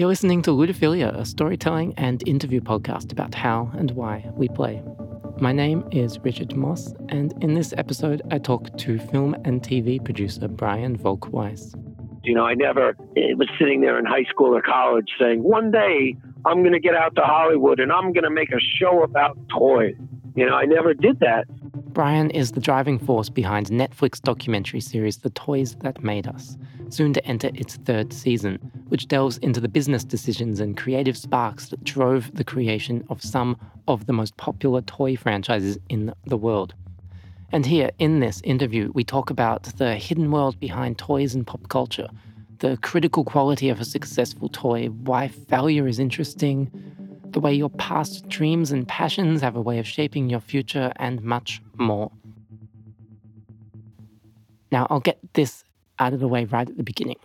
You're listening to Ludiphilia, a storytelling and interview podcast about how and why we play. My name is Richard Moss, and in this episode, I talk to film and TV producer Brian Volk-Weiss. You know, I never eh, was sitting there in high school or college saying, one day I'm going to get out to Hollywood and I'm going to make a show about toys. You know, I never did that. Brian is the driving force behind Netflix documentary series The Toys That Made Us, soon to enter its third season, which delves into the business decisions and creative sparks that drove the creation of some of the most popular toy franchises in the world. And here, in this interview, we talk about the hidden world behind toys and pop culture, the critical quality of a successful toy, why failure is interesting, the way your past dreams and passions have a way of shaping your future, and much more. Now, I'll get this out of the way right at the beginning.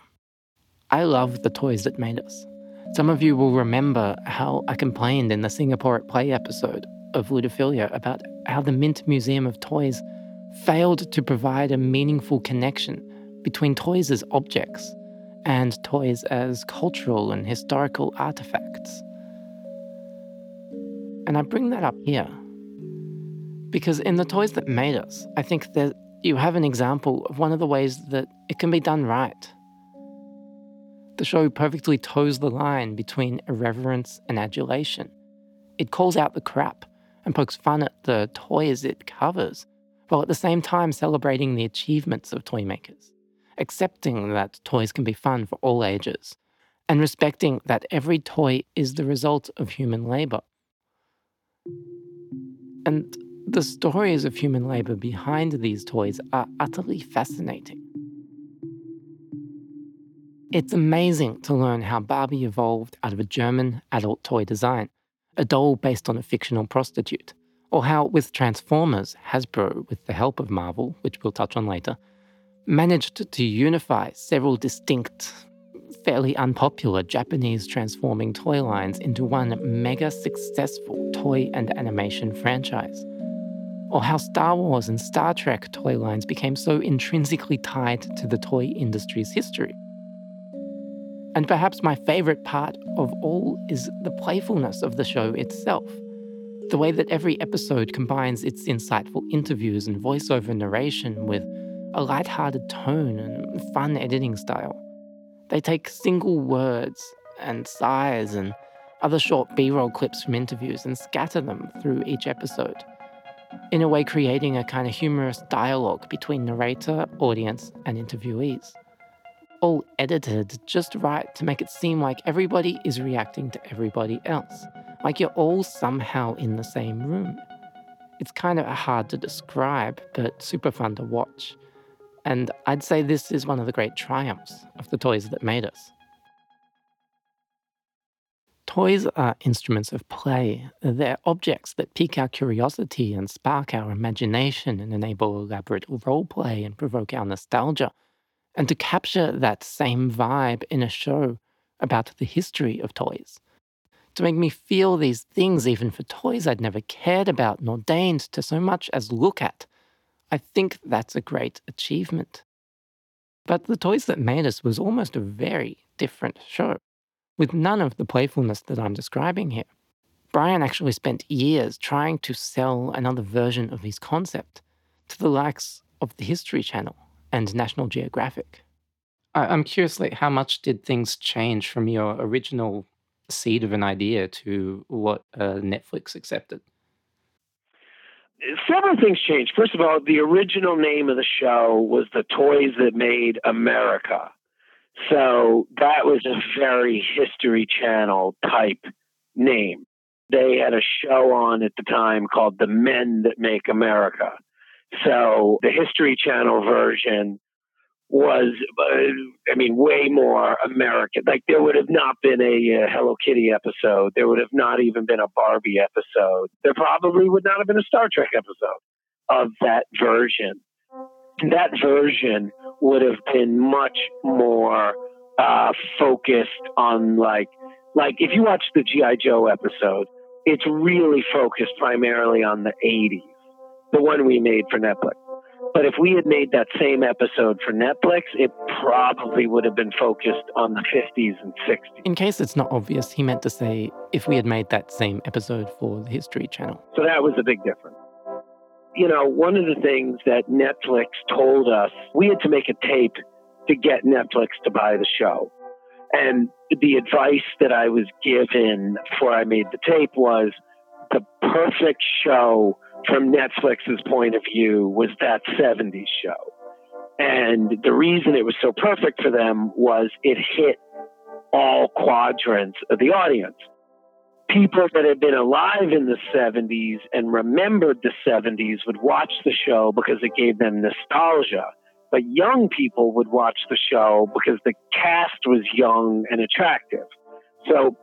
I love the toys that made us. Some of you will remember how I complained in the Singapore at Play episode of Ludiphilia about how the Mint Museum of Toys failed to provide a meaningful connection between toys as objects and toys as cultural and historical artifacts. And I bring that up here because in the toys that made us, I think that you have an example of one of the ways that it can be done right. The show perfectly toes the line between irreverence and adulation. It calls out the crap and pokes fun at the toys it covers, while at the same time celebrating the achievements of toy makers, accepting that toys can be fun for all ages, and respecting that every toy is the result of human labor. And the stories of human labor behind these toys are utterly fascinating. It's amazing to learn how Barbie evolved out of a German adult toy design, a doll based on a fictional prostitute, or how, with Transformers, Hasbro, with the help of Marvel, which we'll touch on later, managed to unify several distinct fairly unpopular Japanese transforming toy lines into one mega successful toy and animation franchise. Or how Star Wars and Star Trek toy lines became so intrinsically tied to the toy industry's history. And perhaps my favourite part of all is the playfulness of the show itself. The way that every episode combines its insightful interviews and voiceover narration with a light-hearted tone and fun editing style. They take single words and sighs and other short B roll clips from interviews and scatter them through each episode, in a way, creating a kind of humorous dialogue between narrator, audience, and interviewees. All edited just right to make it seem like everybody is reacting to everybody else, like you're all somehow in the same room. It's kind of hard to describe, but super fun to watch. And I'd say this is one of the great triumphs of the toys that made us. Toys are instruments of play. They're objects that pique our curiosity and spark our imagination and enable elaborate role play and provoke our nostalgia. And to capture that same vibe in a show about the history of toys. To make me feel these things, even for toys I'd never cared about nor deigned to so much as look at, I think that's a great achievement. But The Toys That Made Us was almost a very different show, with none of the playfulness that I'm describing here. Brian actually spent years trying to sell another version of his concept to the likes of the History Channel and National Geographic. I'm curious, like, how much did things change from your original seed of an idea to what uh, Netflix accepted? Several things changed. First of all, the original name of the show was The Toys That Made America. So that was a very History Channel type name. They had a show on at the time called The Men That Make America. So the History Channel version was, uh, I mean, way more American. Like there would have not been a uh, Hello Kitty episode. There would have not even been a Barbie episode. There probably would not have been a Star Trek episode of that version. That version would have been much more uh, focused on like, like if you watch the GI Joe episode, it's really focused primarily on the '80s, the one we made for Netflix But if we had made that same episode for Netflix, it probably would have been focused on the 50s and 60s. In case it's not obvious, he meant to say if we had made that same episode for the History Channel. So that was a big difference. You know, one of the things that Netflix told us, we had to make a tape to get Netflix to buy the show. And the advice that I was given before I made the tape was the perfect show from Netflix's point of view was that 70s show. And the reason it was so perfect for them was it hit all quadrants of the audience. People that had been alive in the 70s and remembered the 70s would watch the show because it gave them nostalgia. But young people would watch the show because the cast was young and attractive. So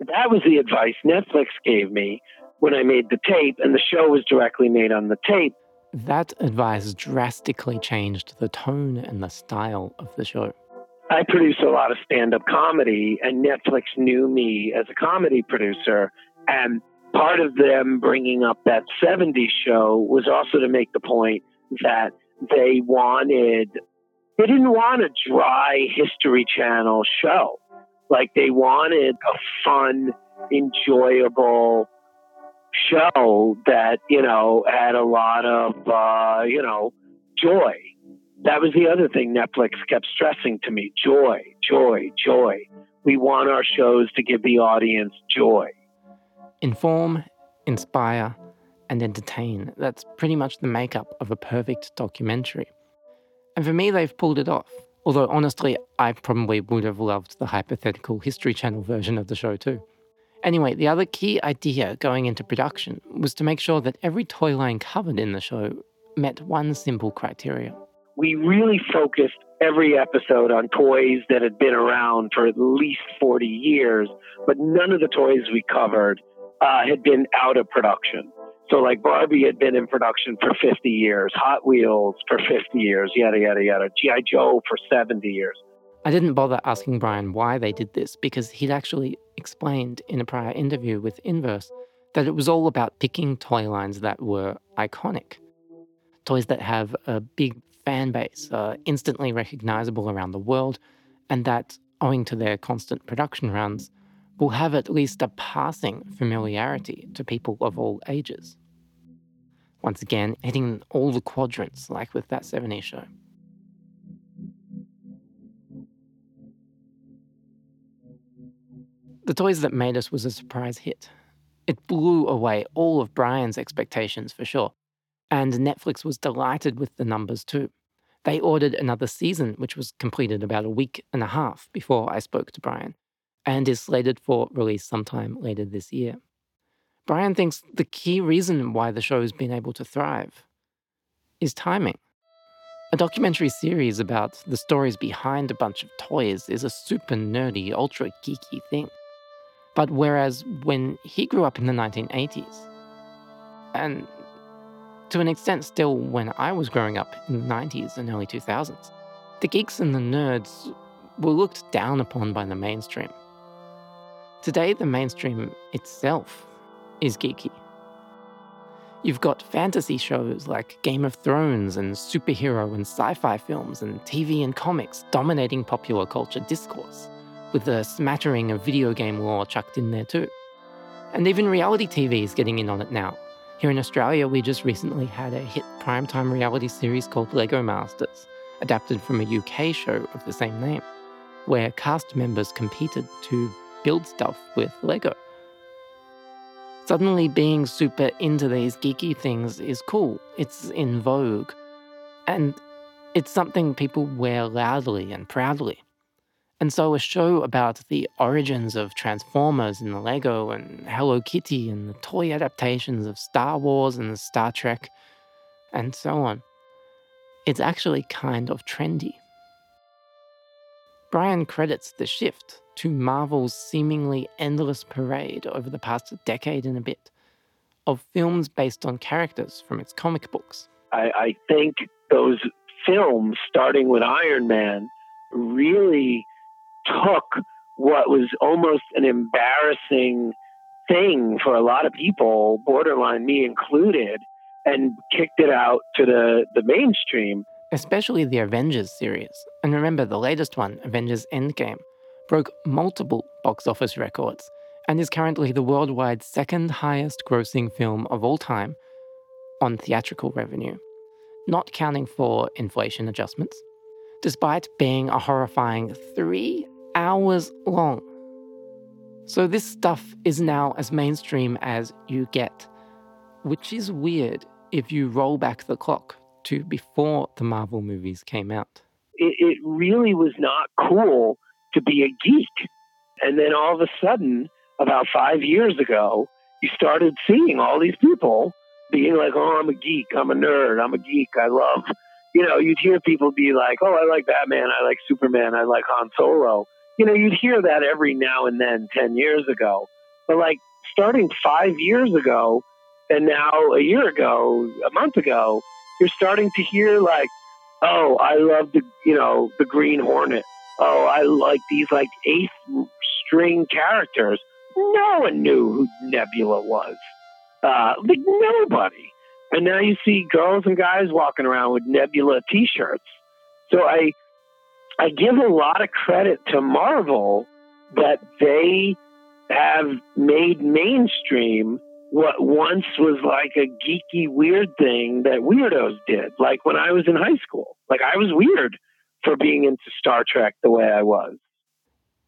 that was the advice Netflix gave me when I made the tape, and the show was directly made on the tape. That advice drastically changed the tone and the style of the show. I produce a lot of stand up comedy, and Netflix knew me as a comedy producer. And part of them bringing up that 70s show was also to make the point that they wanted, they didn't want a dry History Channel show. Like they wanted a fun, enjoyable, show that, you know, had a lot of, uh, you know, joy. That was the other thing Netflix kept stressing to me joy, joy, joy. We want our shows to give the audience joy. Inform, inspire, and entertain. That's pretty much the makeup of a perfect documentary. And for me, they've pulled it off. Although, honestly, I probably would have loved the hypothetical History Channel version of the show too. Anyway, the other key idea going into production was to make sure that every toy line covered in the show met one simple criteria. We really focused every episode on toys that had been around for at least 40 years, but none of the toys we covered uh, had been out of production. So, like Barbie had been in production for 50 years, Hot Wheels for 50 years, yada, yada, yada, G.I. Joe for 70 years. I didn't bother asking Brian why they did this because he'd actually explained in a prior interview with Inverse that it was all about picking toy lines that were iconic. Toys that have a big fan base, are instantly recognizable around the world, and that, owing to their constant production runs, will have at least a passing familiarity to people of all ages. Once again, hitting all the quadrants like with that 70s show. The Toys That Made Us was a surprise hit. It blew away all of Brian's expectations for sure, and Netflix was delighted with the numbers too. They ordered another season, which was completed about a week and a half before I spoke to Brian, and is slated for release sometime later this year. Brian thinks the key reason why the show's been able to thrive is timing. A documentary series about the stories behind a bunch of toys is a super nerdy, ultra geeky thing. But whereas when he grew up in the 1980s, and to an extent still when I was growing up in the 90s and early 2000s, the geeks and the nerds were looked down upon by the mainstream. Today, the mainstream itself is geeky. You've got fantasy shows like Game of Thrones and superhero and sci fi films and TV and comics dominating popular culture discourse with a smattering of video game lore chucked in there too. And even reality TV is getting in on it now. Here in Australia, we just recently had a hit primetime reality series called Lego Masters, adapted from a UK show of the same name, where cast members competed to build stuff with Lego. Suddenly, being super into these geeky things is cool, it's in vogue, and it's something people wear loudly and proudly. And so, a show about the origins of Transformers and the Lego and Hello Kitty and the toy adaptations of Star Wars and Star Trek and so on. It's actually kind of trendy. Brian credits the shift to Marvel's seemingly endless parade over the past decade and a bit of films based on characters from its comic books. I, I think those films, starting with Iron Man, really took what was almost an embarrassing thing for a lot of people, borderline me included, and kicked it out to the, the mainstream. Especially the Avengers series. And remember, the latest one, Avengers Endgame, broke multiple box office records and is currently the worldwide second highest grossing film of all time on theatrical revenue, not counting for inflation adjustments, despite being a horrifying three hours long. So, this stuff is now as mainstream as you get, which is weird if you roll back the clock to before the Marvel movies came out. It, it really was not cool to be a geek. And then all of a sudden, about five years ago, you started seeing all these people being like, oh, I'm a geek, I'm a nerd, I'm a geek, I love. You know, you'd hear people be like, oh, I like Batman, I like Superman, I like Han Solo. You know, you'd hear that every now and then 10 years ago. But like starting five years ago, and now a year ago, a month ago, you're starting to hear like, oh, I love the, you know, the Green Hornet. Oh, I like these like eighth string characters. No one knew who Nebula was. Uh, like nobody. And now you see girls and guys walking around with Nebula T-shirts. So I, I give a lot of credit to Marvel that they have made mainstream what once was like a geeky weird thing that weirdos did. Like when I was in high school, like I was weird for being into Star Trek the way I was.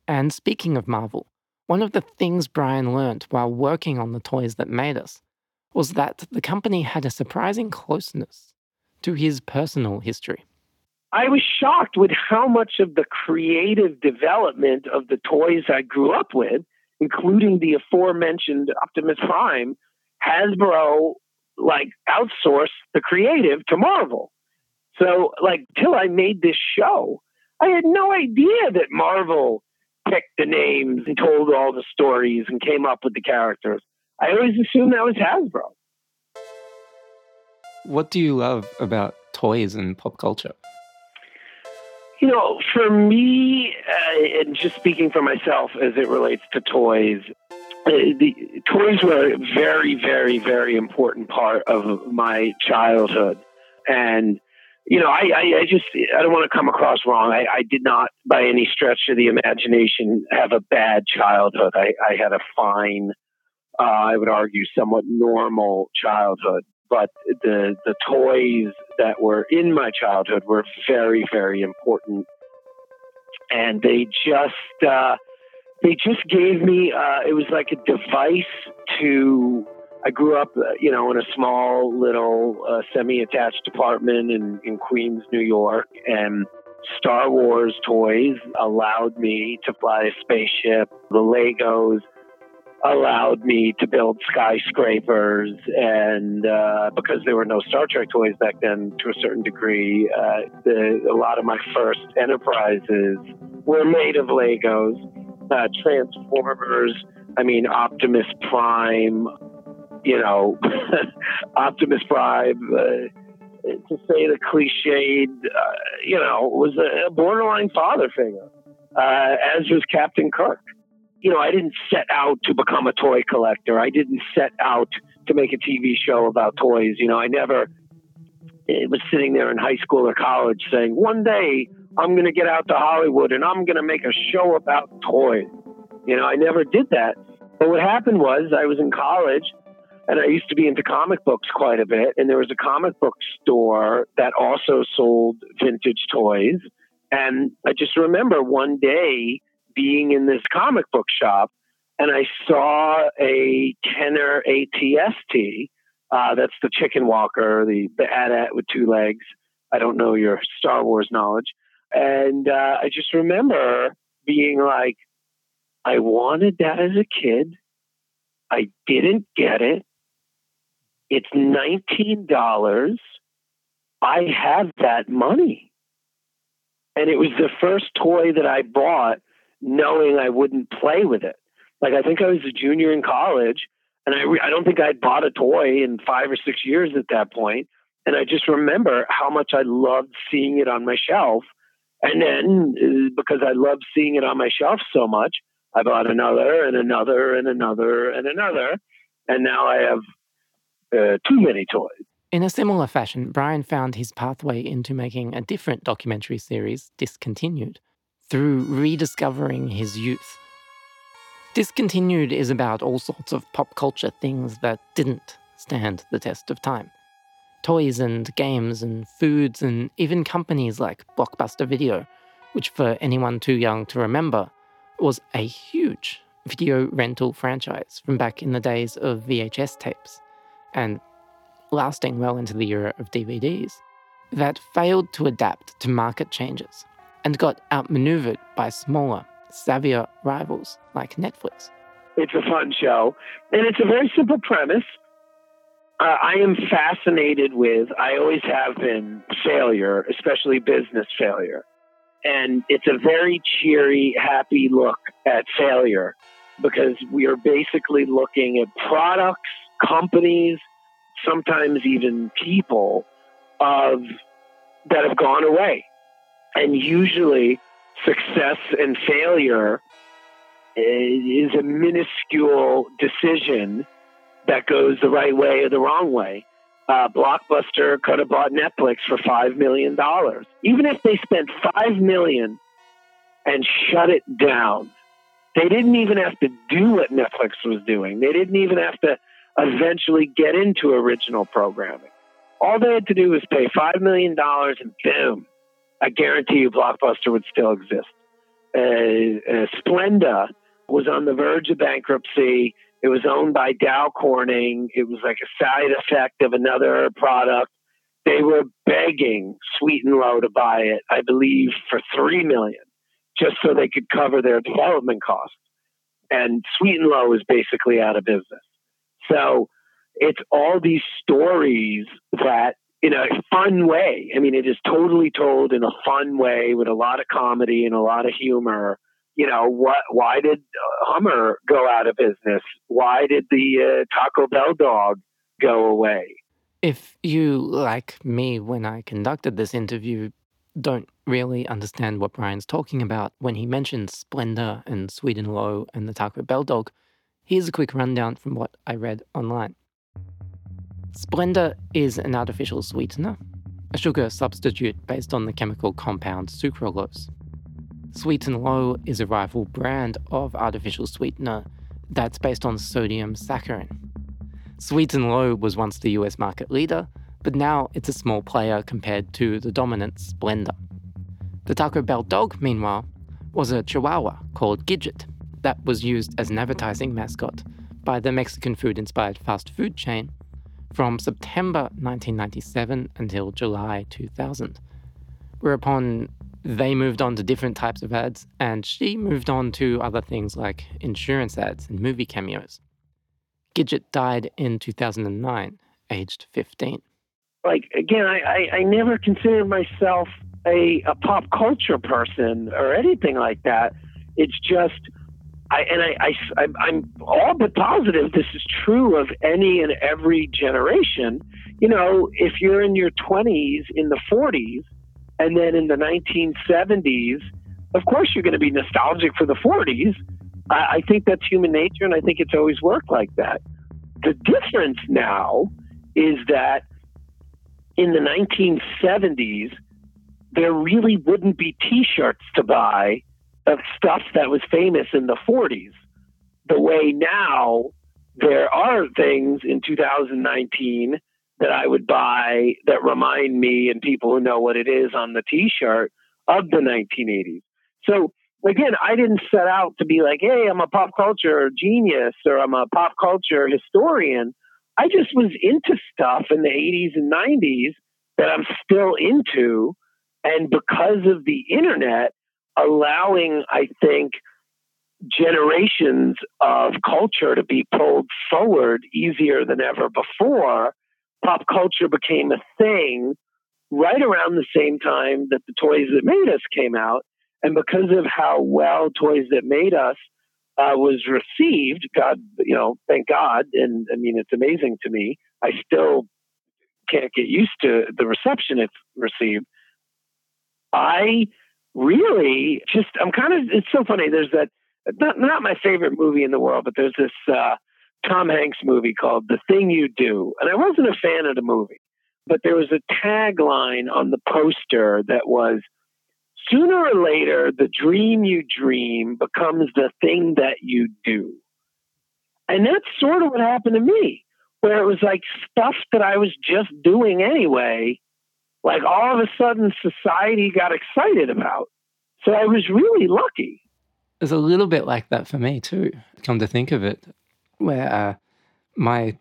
And speaking of Marvel, one of the things Brian learnt while working on the toys that made us was that the company had a surprising closeness to his personal history. I was shocked with how much of the creative development of the toys I grew up with, including the aforementioned Optimus Prime, Hasbro like outsourced the creative to Marvel. So, like, till I made this show, I had no idea that Marvel picked the names and told all the stories and came up with the characters. I always assumed that was Hasbro. What do you love about toys and pop culture? You know, for me, uh, and just speaking for myself as it relates to toys, uh, the toys were a very, very, very important part of my childhood. And, you know, I, I, I just, I don't want to come across wrong. I, I, did not, by any stretch of the imagination, have a bad childhood. I, I had a fine, uh, I would argue, somewhat normal childhood but the the toys that were in my childhood were very very important, and they just uh, they just gave me uh, it was like a device to. I grew up, uh, you know, in a small little uh, semi-attached apartment in, in Queens, New York, and Star Wars toys allowed me to fly a spaceship. The Legos allowed me to build skyscrapers and uh, because there were no star trek toys back then to a certain degree uh, the, a lot of my first enterprises were made of legos uh, transformers i mean optimus prime you know optimus prime uh, to say the cliched uh, you know was a borderline father figure uh, as was captain kirk you know, I didn't set out to become a toy collector. I didn't set out to make a TV show about toys. You know, I never it was sitting there in high school or college saying, one day I'm going to get out to Hollywood and I'm going to make a show about toys. You know, I never did that. But what happened was I was in college and I used to be into comic books quite a bit. And there was a comic book store that also sold vintage toys. And I just remember one day being in this comic book shop and I saw a Kenner ATST. Uh, that's the chicken walker, the, the AT-AT with two legs. I don't know your Star Wars knowledge. And uh, I just remember being like, I wanted that as a kid. I didn't get it. It's $19. I have that money. And it was the first toy that I bought knowing I wouldn't play with it. Like I think I was a junior in college, and I re- I don't think I'd bought a toy in five or six years at that point. And I just remember how much I loved seeing it on my shelf. And then uh, because I loved seeing it on my shelf so much, I bought another and another and another and another. And now I have uh, too many toys. In a similar fashion, Brian found his pathway into making a different documentary series, Discontinued, through rediscovering his youth. Discontinued is about all sorts of pop culture things that didn't stand the test of time toys and games and foods and even companies like Blockbuster Video, which for anyone too young to remember, was a huge video rental franchise from back in the days of VHS tapes and lasting well into the era of DVDs that failed to adapt to market changes and got outmaneuvered by smaller, savvier rivals like Netflix. It's a fun show, and it's a very simple premise uh, I am fascinated with, I always have been, failure, especially business failure. And it's a very cheery, happy look at failure because we are basically looking at products, companies, sometimes even people of that have gone away. And usually success and failure is a minuscule decision that goes the right way or the wrong way. Uh, Blockbuster could have bought Netflix for five million dollars. Even if they spent five million and shut it down, they didn't even have to do what Netflix was doing. They didn't even have to eventually get into original programming. All they had to do was pay five million dollars, and boom, I guarantee you, Blockbuster would still exist. Uh, uh, Splenda was on the verge of bankruptcy. It was owned by Dow Corning. It was like a side effect of another product. They were begging Sweet and Low to buy it, I believe, for three million, just so they could cover their development costs. And Sweet and Low is basically out of business. So it's all these stories that in a fun way. I mean, it is totally told in a fun way with a lot of comedy and a lot of humor. You know what why did hummer go out of business? Why did the uh, taco bell dog go away? If you like me when i conducted this interview don't really understand what brian's talking about when he mentions splenda and sweet and low and the taco bell dog here's a quick rundown from what i read online splenda is an artificial sweetener a sugar substitute based on the chemical compound sucralose Sweet and Low is a rival brand of artificial sweetener that's based on sodium saccharin. Sweet and Low was once the US market leader, but now it's a small player compared to the dominant Splenda. The Taco Bell dog, meanwhile, was a chihuahua called Gidget that was used as an advertising mascot by the Mexican food inspired fast food chain from September 1997 until July 2000, whereupon they moved on to different types of ads, and she moved on to other things like insurance ads and movie cameos. Gidget died in 2009, aged 15. Like, again, I, I, I never considered myself a, a pop culture person or anything like that. It's just, I, and I, I, I'm all but positive this is true of any and every generation. You know, if you're in your 20s, in the 40s, and then in the 1970s, of course, you're going to be nostalgic for the 40s. I, I think that's human nature, and I think it's always worked like that. The difference now is that in the 1970s, there really wouldn't be t shirts to buy of stuff that was famous in the 40s. The way now there are things in 2019 that I would buy that remind me and people who know what it is on the t-shirt of the 1980s. So again, I didn't set out to be like, hey, I'm a pop culture genius or I'm a pop culture historian. I just was into stuff in the 80s and 90s that I'm still into. And because of the internet, allowing, I think, generations of culture to be pulled forward easier than ever before, pop culture became a thing right around the same time that the Toys That Made Us came out. And because of how well Toys That Made Us uh, was received, God, you know, thank God. And I mean, it's amazing to me. I still can't get used to the reception it's received. I really just, I'm kind of, it's so funny. There's that, not, not my favorite movie in the world, but there's this, uh, Tom Hanks movie called The Thing You Do. And I wasn't a fan of the movie. but there was a tagline on the poster that was sooner or later, the dream you dream becomes the thing that you do. And that's sort of what happened to me, where it was like stuff that I was just doing anyway, like all of a sudden society got excited about. So I was really lucky. It's a little bit like that for me too, come to think of it, where uh, my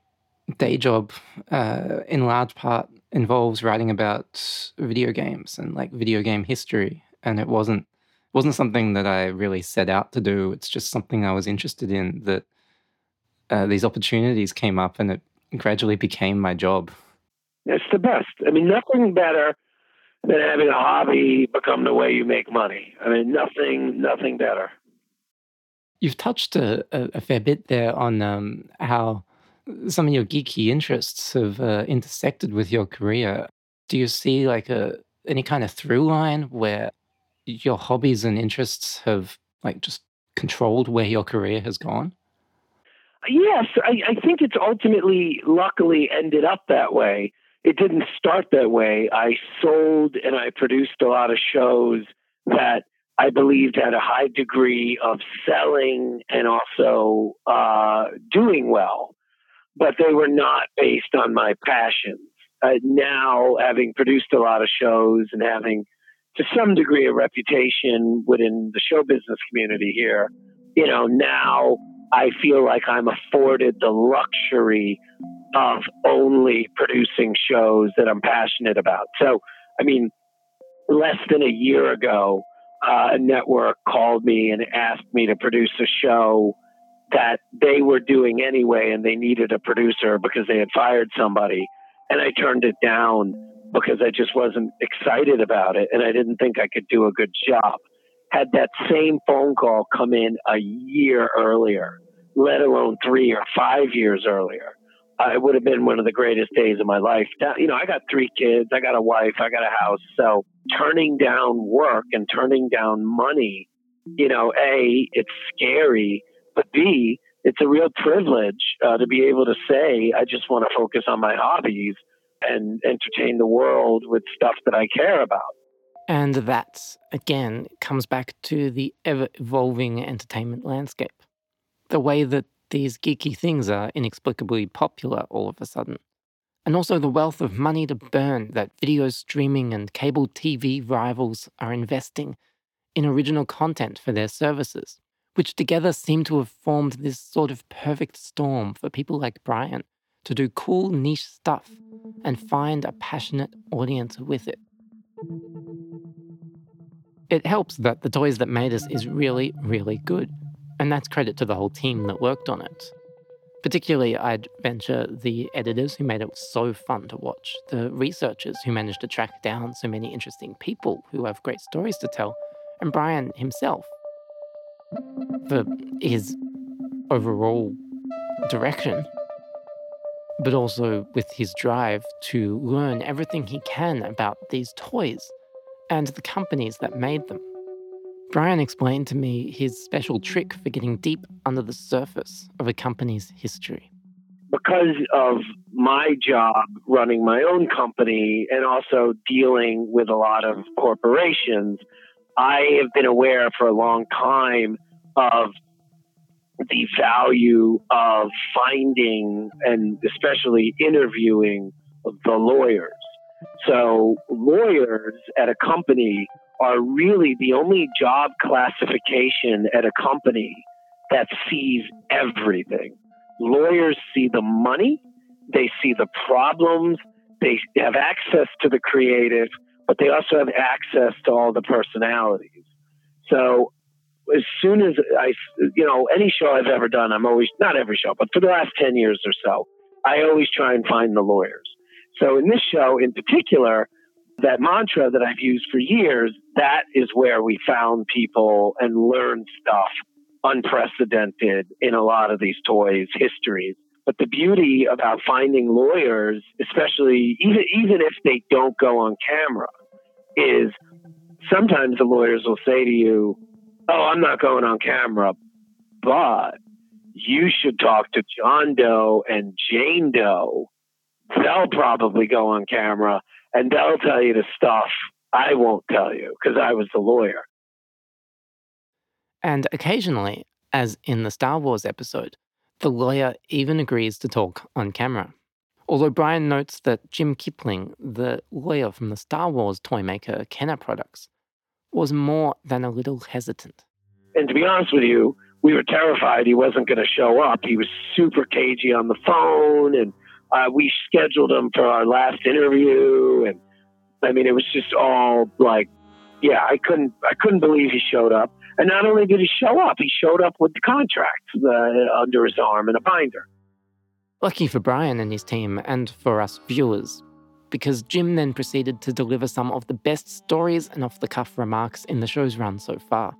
day job, uh, in large part, involves writing about video games and like video game history, and it wasn't wasn't something that I really set out to do. It's just something I was interested in. That uh, these opportunities came up, and it gradually became my job. It's the best. I mean, nothing better than having a hobby become the way you make money. I mean, nothing, nothing better. You've touched a, a, fair bit there on um, how some of your geeky interests have uh, intersected with your career. Do you see like a any kind of through line where your hobbies and interests have like just controlled where your career has gone? Yes, I, I think it's ultimately, luckily, ended up that way. It didn't start that way. I sold and I produced a lot of shows that I believed had a high degree of selling and also uh, doing well but they were not based on my passions. Uh, now, having produced a lot of shows and having to some degree a reputation within the show business community here, you know, now I feel like I'm afforded the luxury of only producing shows that I'm passionate about. So, I mean, less than a year ago, uh, a network called me and asked me to produce a show that they were doing anyway and they needed a producer because they had fired somebody. And I turned it down because I just wasn't excited about it and I didn't think I could do a good job. Had that same phone call come in a year earlier, let alone three or five years earlier, uh, it would have been one of the greatest days of my life. You know, I got three kids, I got a wife, I got a house. So turning down work and turning down money, you know, A, it's scary but B, it's a real privilege uh, to be able to say, I just want to focus on my hobbies and entertain the world with stuff that I care about. And that, again, comes back to the ever evolving entertainment landscape. The way that these geeky things are inexplicably popular all of a sudden. And also the wealth of money to burn that video streaming and cable TV rivals are investing in original content for their services which together seem to have formed this sort of perfect storm for people like Brian to do cool niche stuff and find a passionate audience with it. It helps that The Toys That Made Us is really, really good, and that's credit to the whole team that worked on it. Particularly, I'd venture the editors who made it so fun to watch, the researchers who managed to track down so many interesting people who have great stories to tell, and Brian himself, for his overall direction, but also with his drive to learn everything he can about these toys and the companies that made them. Brian explained to me his special trick for getting deep under the surface of a company's history. Because of my job running my own company and also dealing with a lot of corporations, I have been aware for a long time of the value of finding and especially interviewing the lawyers. So, lawyers at a company are really the only job classification at a company that sees everything. Lawyers see the money, they see the problems, they have access to the creative, but they also have access to all the personalities. So as soon as I, you know, any show I've ever done, I'm always, not every show, but for the last 10 years or so, I always try and find the lawyers. So in this show in particular, that mantra that I've used for years, that is where we found people and learned stuff unprecedented in a lot of these toys' histories. But the beauty about finding lawyers, especially even even if they don't go on camera, is sometimes the lawyers will say to you, "Oh, I'm not going on camera, but you should talk to John Doe and Jane Doe. They'll probably go on camera and they'll tell you the stuff I won't tell you because I was the lawyer. And occasionally, as in the Star Wars episode, the lawyer even agrees to talk on camera. Although Brian notes that Jim Kipling, the lawyer from the Star Wars toy maker Kenner Products, was more than a little hesitant. And to be honest with you, we were terrified he wasn't going to show up. He was super cagey on the phone, and uh, we scheduled him for our last interview. And I mean, it was just all like, yeah, I couldn't, I couldn't believe he showed up. And not only did he show up, he showed up with the contract uh, under his arm and a binder. Lucky for Brian and his team, and for us viewers, because Jim then proceeded to deliver some of the best stories and off the cuff remarks in the show's run so far.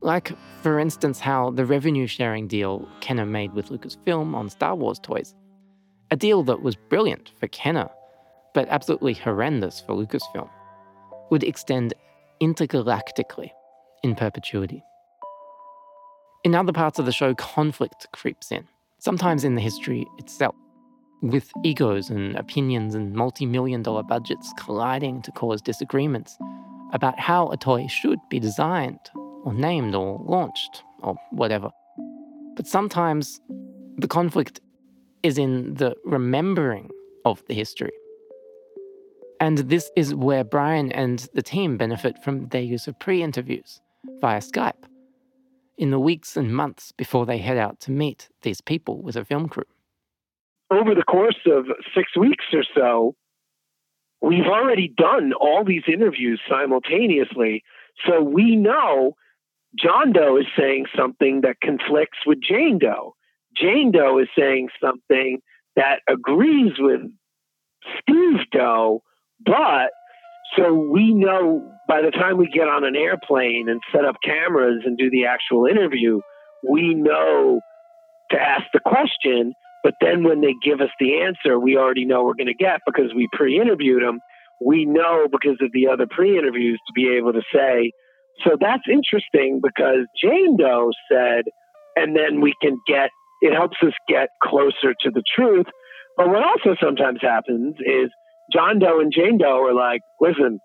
Like, for instance, how the revenue sharing deal Kenner made with Lucasfilm on Star Wars toys. A deal that was brilliant for Kenner, but absolutely horrendous for Lucasfilm, would extend intergalactically in perpetuity. In other parts of the show, conflict creeps in, sometimes in the history itself, with egos and opinions and multi million dollar budgets colliding to cause disagreements about how a toy should be designed or named or launched or whatever. But sometimes the conflict is in the remembering of the history. And this is where Brian and the team benefit from their use of pre interviews via Skype in the weeks and months before they head out to meet these people with a film crew. Over the course of six weeks or so, we've already done all these interviews simultaneously. So we know John Doe is saying something that conflicts with Jane Doe. Jane Doe is saying something that agrees with Steve Doe, but so we know by the time we get on an airplane and set up cameras and do the actual interview, we know to ask the question. But then when they give us the answer, we already know we're going to get because we pre interviewed them. We know because of the other pre interviews to be able to say, so that's interesting because Jane Doe said, and then we can get, it helps us get closer to the truth. But what also sometimes happens is John Doe and Jane Doe are like, listen,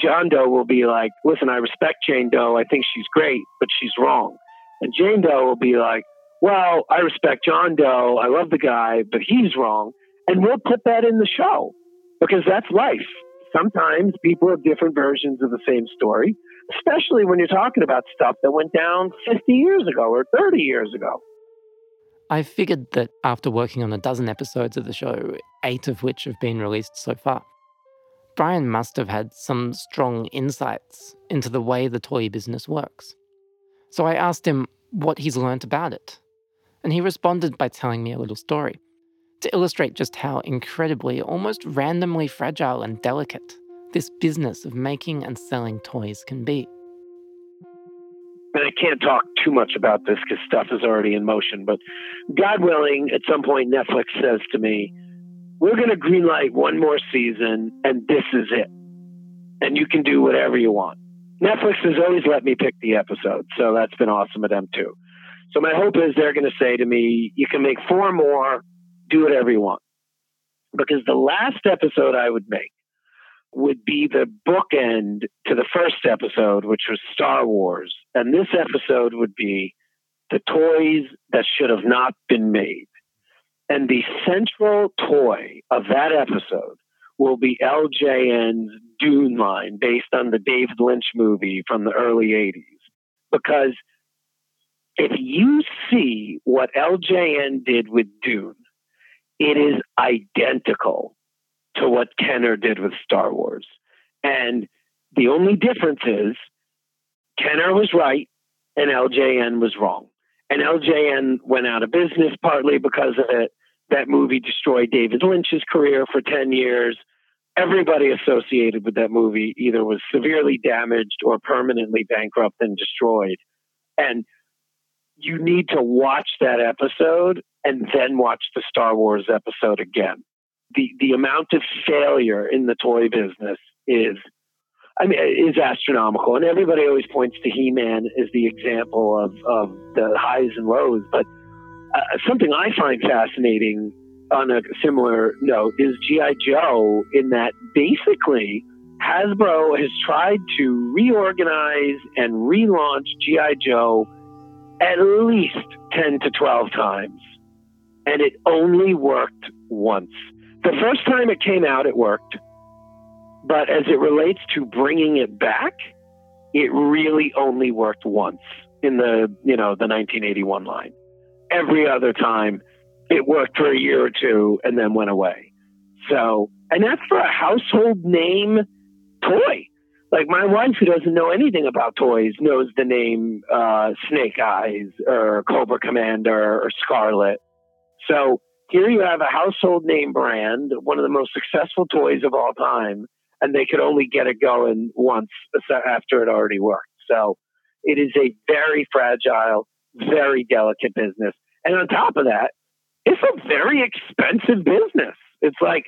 John Doe will be like, listen, I respect Jane Doe. I think she's great, but she's wrong. And Jane Doe will be like, well, I respect John Doe. I love the guy, but he's wrong. And we'll put that in the show because that's life. Sometimes people have different versions of the same story especially when you're talking about stuff that went down 50 years ago or 30 years ago. I figured that after working on a dozen episodes of the show, eight of which have been released so far, Brian must have had some strong insights into the way the toy business works. So I asked him what he's learnt about it, and he responded by telling me a little story to illustrate just how incredibly, almost randomly fragile and delicate this business of making and selling toys can be. Can't talk too much about this because stuff is already in motion, but God willing, at some point, Netflix says to me, We're going to greenlight one more season, and this is it. And you can do whatever you want. Netflix has always let me pick the episode, so that's been awesome of them too. So my hope is they're going to say to me, You can make four more, do whatever you want. Because the last episode I would make would be the bookend to the first episode, which was Star Wars. And this episode would be the toys that should have not been made. And the central toy of that episode will be LJN's Dune line based on the David Lynch movie from the early 80s. Because if you see what LJN did with Dune, it is identical to what Kenner did with Star Wars. And the only difference is Kenner was right and LJN was wrong. And LJN went out of business partly because of it. That movie destroyed David Lynch's career for 10 years. Everybody associated with that movie either was severely damaged or permanently bankrupt and destroyed. And you need to watch that episode and then watch the Star Wars episode again the the amount of failure in the toy business is I mean is astronomical and everybody always points to He-Man as the example of of the highs and lows but uh, something I find fascinating on a similar note, is G.I. Joe, in that basically Hasbro has tried to reorganize and relaunch G.I. Joe at least 10 to 12 times. And it only worked once. The first time it came out, it worked. But as it relates to bringing it back, it really only worked once in the, you know, the 1981 line. Every other time, it worked for a year or two and then went away. So, and that's for a household name toy. Like my wife, who doesn't know anything about toys, knows the name uh, Snake Eyes or Cobra Commander or Scarlett. So here you have a household name brand, one of the most successful toys of all time, and they could only get it going once after it already worked. So it is a very fragile, very delicate business. And on top of that, it's a very expensive business. It's like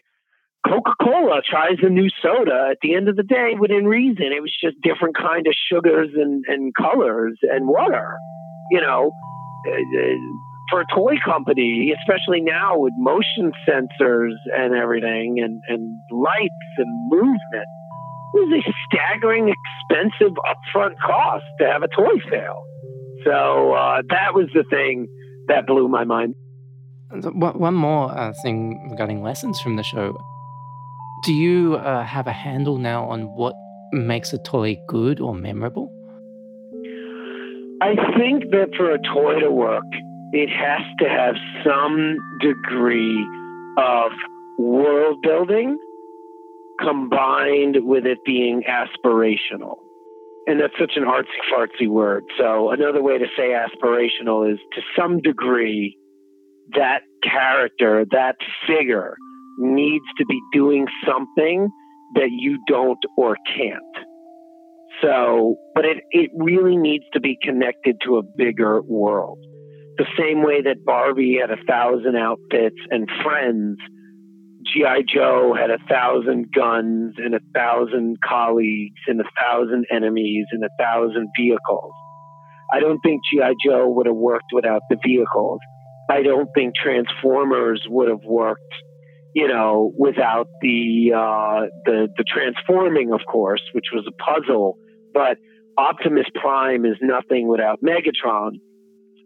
Coca Cola tries a new soda. At the end of the day, within reason, it was just different kind of sugars and, and colors and water. You know, uh, uh, for a toy company, especially now with motion sensors and everything, and, and lights and movement, it was a staggering, expensive upfront cost to have a toy sale. So uh, that was the thing that blew my mind. One more uh, thing regarding lessons from the show. Do you uh, have a handle now on what makes a toy good or memorable? I think that for a toy to work, it has to have some degree of world building combined with it being aspirational. And that's such an artsy fartsy word. So, another way to say aspirational is to some degree, that character, that figure, needs to be doing something that you don't or can't. So, but it, it really needs to be connected to a bigger world. The same way that Barbie had a thousand outfits and friends, G.I. Joe had a thousand guns and a thousand colleagues and a thousand enemies and a thousand vehicles. I don't think G.I. Joe would have worked without the vehicles. I don't think Transformers would have worked you know, without the uh, the the transforming, of course, which was a puzzle. But Optimus Prime is nothing without Megatron,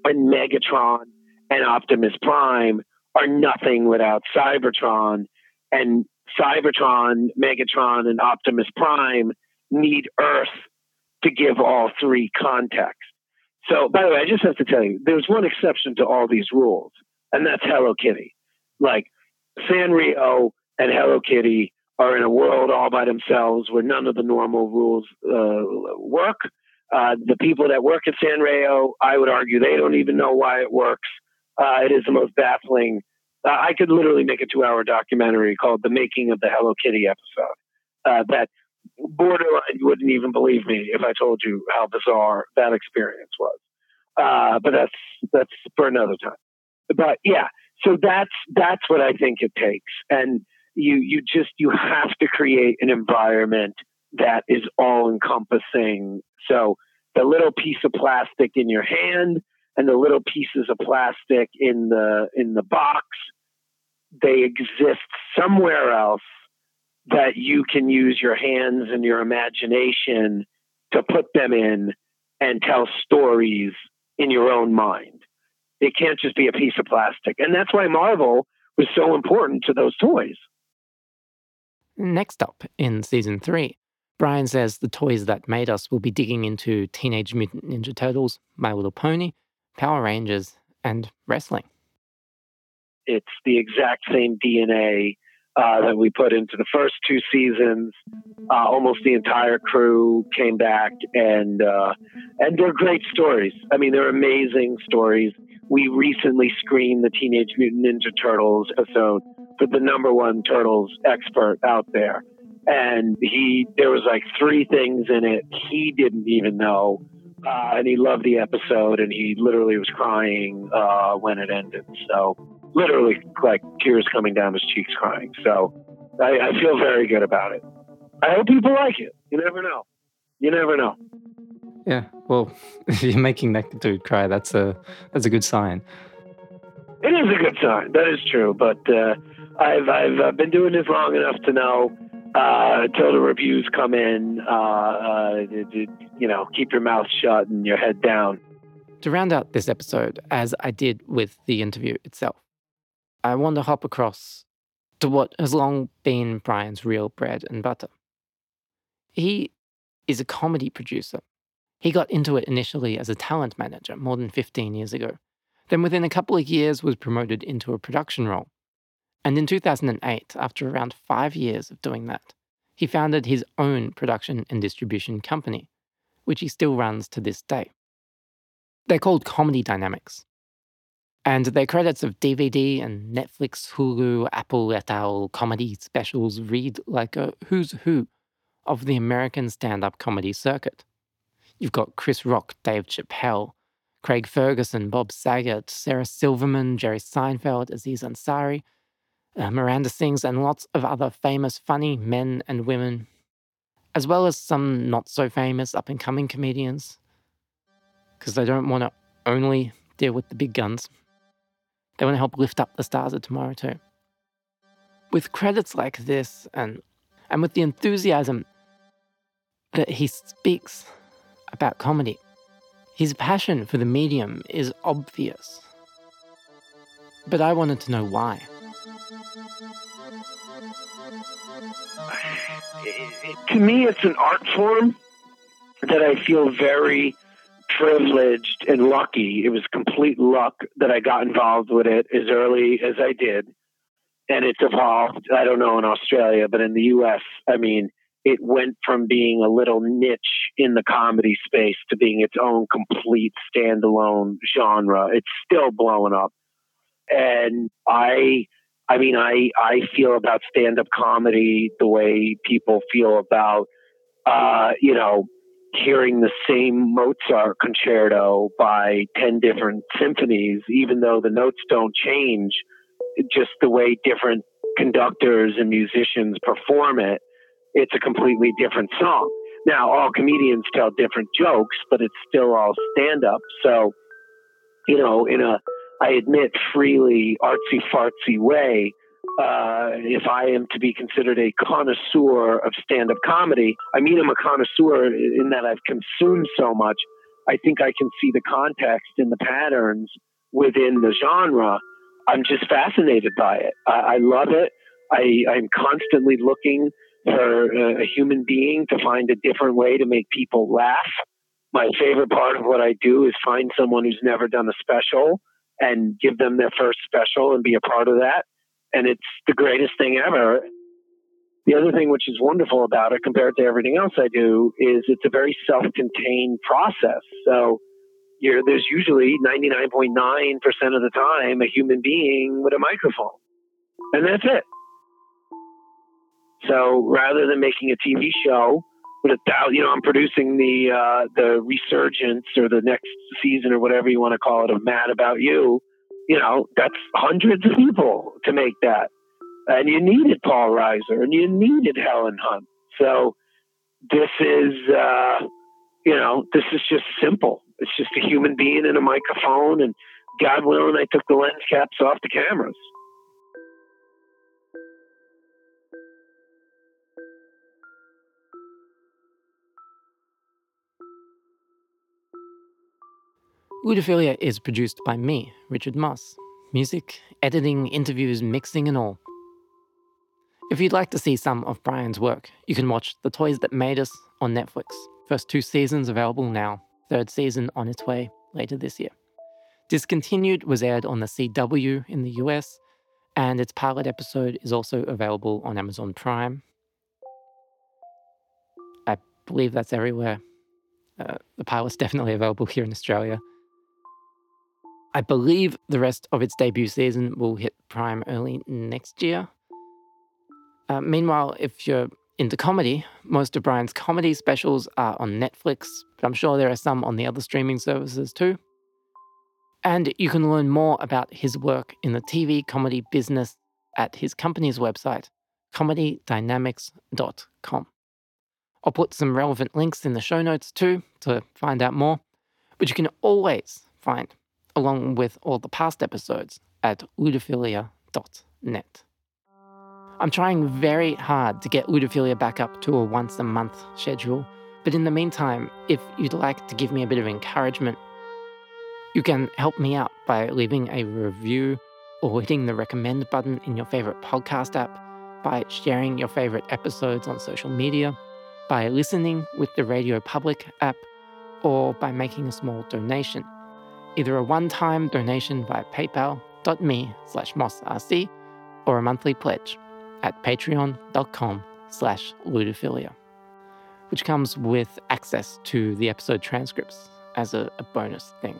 and Megatron and Optimus Prime are nothing without Cybertron, and Cybertron, Megatron, and Optimus Prime need Earth to give all three context. So, by the way, I just have to tell you, there's one exception to all these rules, and that's Hello Kitty. Like Sanrio and Hello Kitty are in a world all by themselves where none of the normal rules uh, work. Uh, the people that work at Sanrio, I would argue, they don't even know why it works. Uh, it is the most baffling. Uh, I could literally make a two-hour documentary called "The Making of the Hello Kitty" episode. Uh, that borderline, you wouldn't even believe me if I told you how bizarre that experience was. Uh, but that's that's for another time. But yeah, so that's that's what I think it takes, and you you just you have to create an environment that is all encompassing. So the little piece of plastic in your hand and the little pieces of plastic in the in the box, they exist somewhere else that you can use your hands and your imagination to put them in and tell stories in your own mind. It can't just be a piece of plastic. And that's why Marvel was so important to those toys. Next up in season three, Brian says the toys that made us will be digging into Teenage Mutant Ninja Turtles, My Little Pony, Power Rangers, and wrestling. It's the exact same DNA uh, that we put into the first two seasons. Uh, almost the entire crew came back, and uh, and they're great stories. I mean, they're amazing stories we recently screened the Teenage Mutant Ninja Turtles episode for the number one Turtles expert out there. And he, there was like three things in it he didn't even know. Uh, and he loved the episode and he literally was crying uh, when it ended. So, literally, like tears coming down his cheeks crying. So, I, I feel very good about it. I hope people like it. You never know. You never know. Yeah, well, if you're making that dude cry, that's a that's a good sign. It is a good sign. That is true. But uh, I've I've been doing this long enough to know uh, until the reviews come in, uh, uh, you know, keep your mouth shut and your head down. To round out this episode, as I did with the interview itself, I want to hop across to what has long been Brian's real bread and butter. He is a comedy producer. He got into it initially as a talent manager more than 15 years ago, then within a couple of years was promoted into a production role. And in 2008, after around five years of doing that, he founded his own production and distribution company, which he still runs to this day. They're called Comedy Dynamics. And their credits of DVD and Netflix, Hulu, Apple et al. comedy specials read like a who's who of the American stand up comedy circuit. You've got Chris Rock, Dave Chappelle, Craig Ferguson, Bob Saget, Sarah Silverman, Jerry Seinfeld, Aziz Ansari, uh, Miranda Sings, and lots of other famous, funny men and women, as well as some not so famous up and coming comedians because they don't want to only deal with the big guns. They want to help lift up the stars of tomorrow too. With credits like this and and with the enthusiasm that he speaks about comedy, his passion for the medium is obvious. But I wanted to know why. To me, it's an art form that I feel very privileged and lucky. It was complete luck that I got involved with it as early as I did. And it's evolved, I don't know in Australia, but in the US, I mean, it went from being a little niche in the comedy space to being its own complete standalone genre. It's still blowing up. And I I mean I I feel about stand up comedy the way people feel about uh, you know, hearing the same Mozart concerto by 10 different symphonies, even though the notes don't change, just the way different conductors and musicians perform it, it's a completely different song. Now, all comedians tell different jokes, but it's still all stand up. So, you know, in a, I admit, freely artsy fartsy way, uh, if I am to be considered a connoisseur of stand up comedy, I mean, I'm a connoisseur in that I've consumed so much. I think I can see the context and the patterns within the genre. I'm just fascinated by it. I, I love it. I, I'm constantly looking for a, a human being to find a different way to make people laugh. My favorite part of what I do is find someone who's never done a special and give them their first special and be a part of that and it's the greatest thing ever. The other thing which is wonderful about it compared to everything else I do is it's a very self-contained process. So there's usually 99.9% of the time a human being with a microphone. And that's it. So rather than making a TV show with a thousand, you know, I'm producing the uh, the resurgence or the next season or whatever you want to call it of Mad About You you know, that's hundreds of people to make that. And you needed Paul Reiser and you needed Helen Hunt. So this is, uh, you know, this is just simple. It's just a human being and a microphone. And God willing, I took the lens caps off the cameras. Ludiphilia is produced by me, Richard Moss. Music, editing, interviews, mixing, and all. If you'd like to see some of Brian's work, you can watch The Toys That Made Us on Netflix. First two seasons available now, third season on its way later this year. Discontinued was aired on the CW in the US, and its pilot episode is also available on Amazon Prime. I believe that's everywhere. Uh, the pilot's definitely available here in Australia. I believe the rest of its debut season will hit Prime early next year. Uh, meanwhile, if you're into comedy, most of Brian's comedy specials are on Netflix, but I'm sure there are some on the other streaming services too. And you can learn more about his work in the TV comedy business at his company's website, comedydynamics.com. I'll put some relevant links in the show notes too to find out more, but you can always find along with all the past episodes at ludiphilia.net. I'm trying very hard to get Ludiphilia back up to a once a month schedule, but in the meantime, if you'd like to give me a bit of encouragement, you can help me out by leaving a review or hitting the recommend button in your favorite podcast app, by sharing your favorite episodes on social media, by listening with the Radio Public app, or by making a small donation. Either a one-time donation via paypal.me slash mossrc or a monthly pledge at patreon.com slash ludiphilia, which comes with access to the episode transcripts as a, a bonus thing.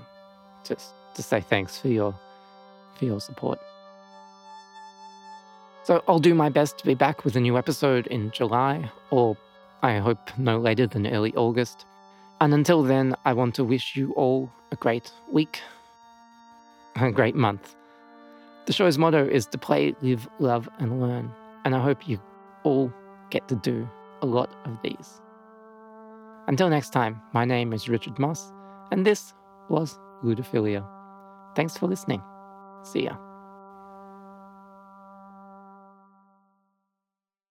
Just to say thanks for your for your support. So I'll do my best to be back with a new episode in July, or I hope no later than early August. And until then, I want to wish you all a great week, a great month. The show's motto is to play, live, love, and learn. And I hope you all get to do a lot of these. Until next time, my name is Richard Moss, and this was Ludiphilia. Thanks for listening. See ya.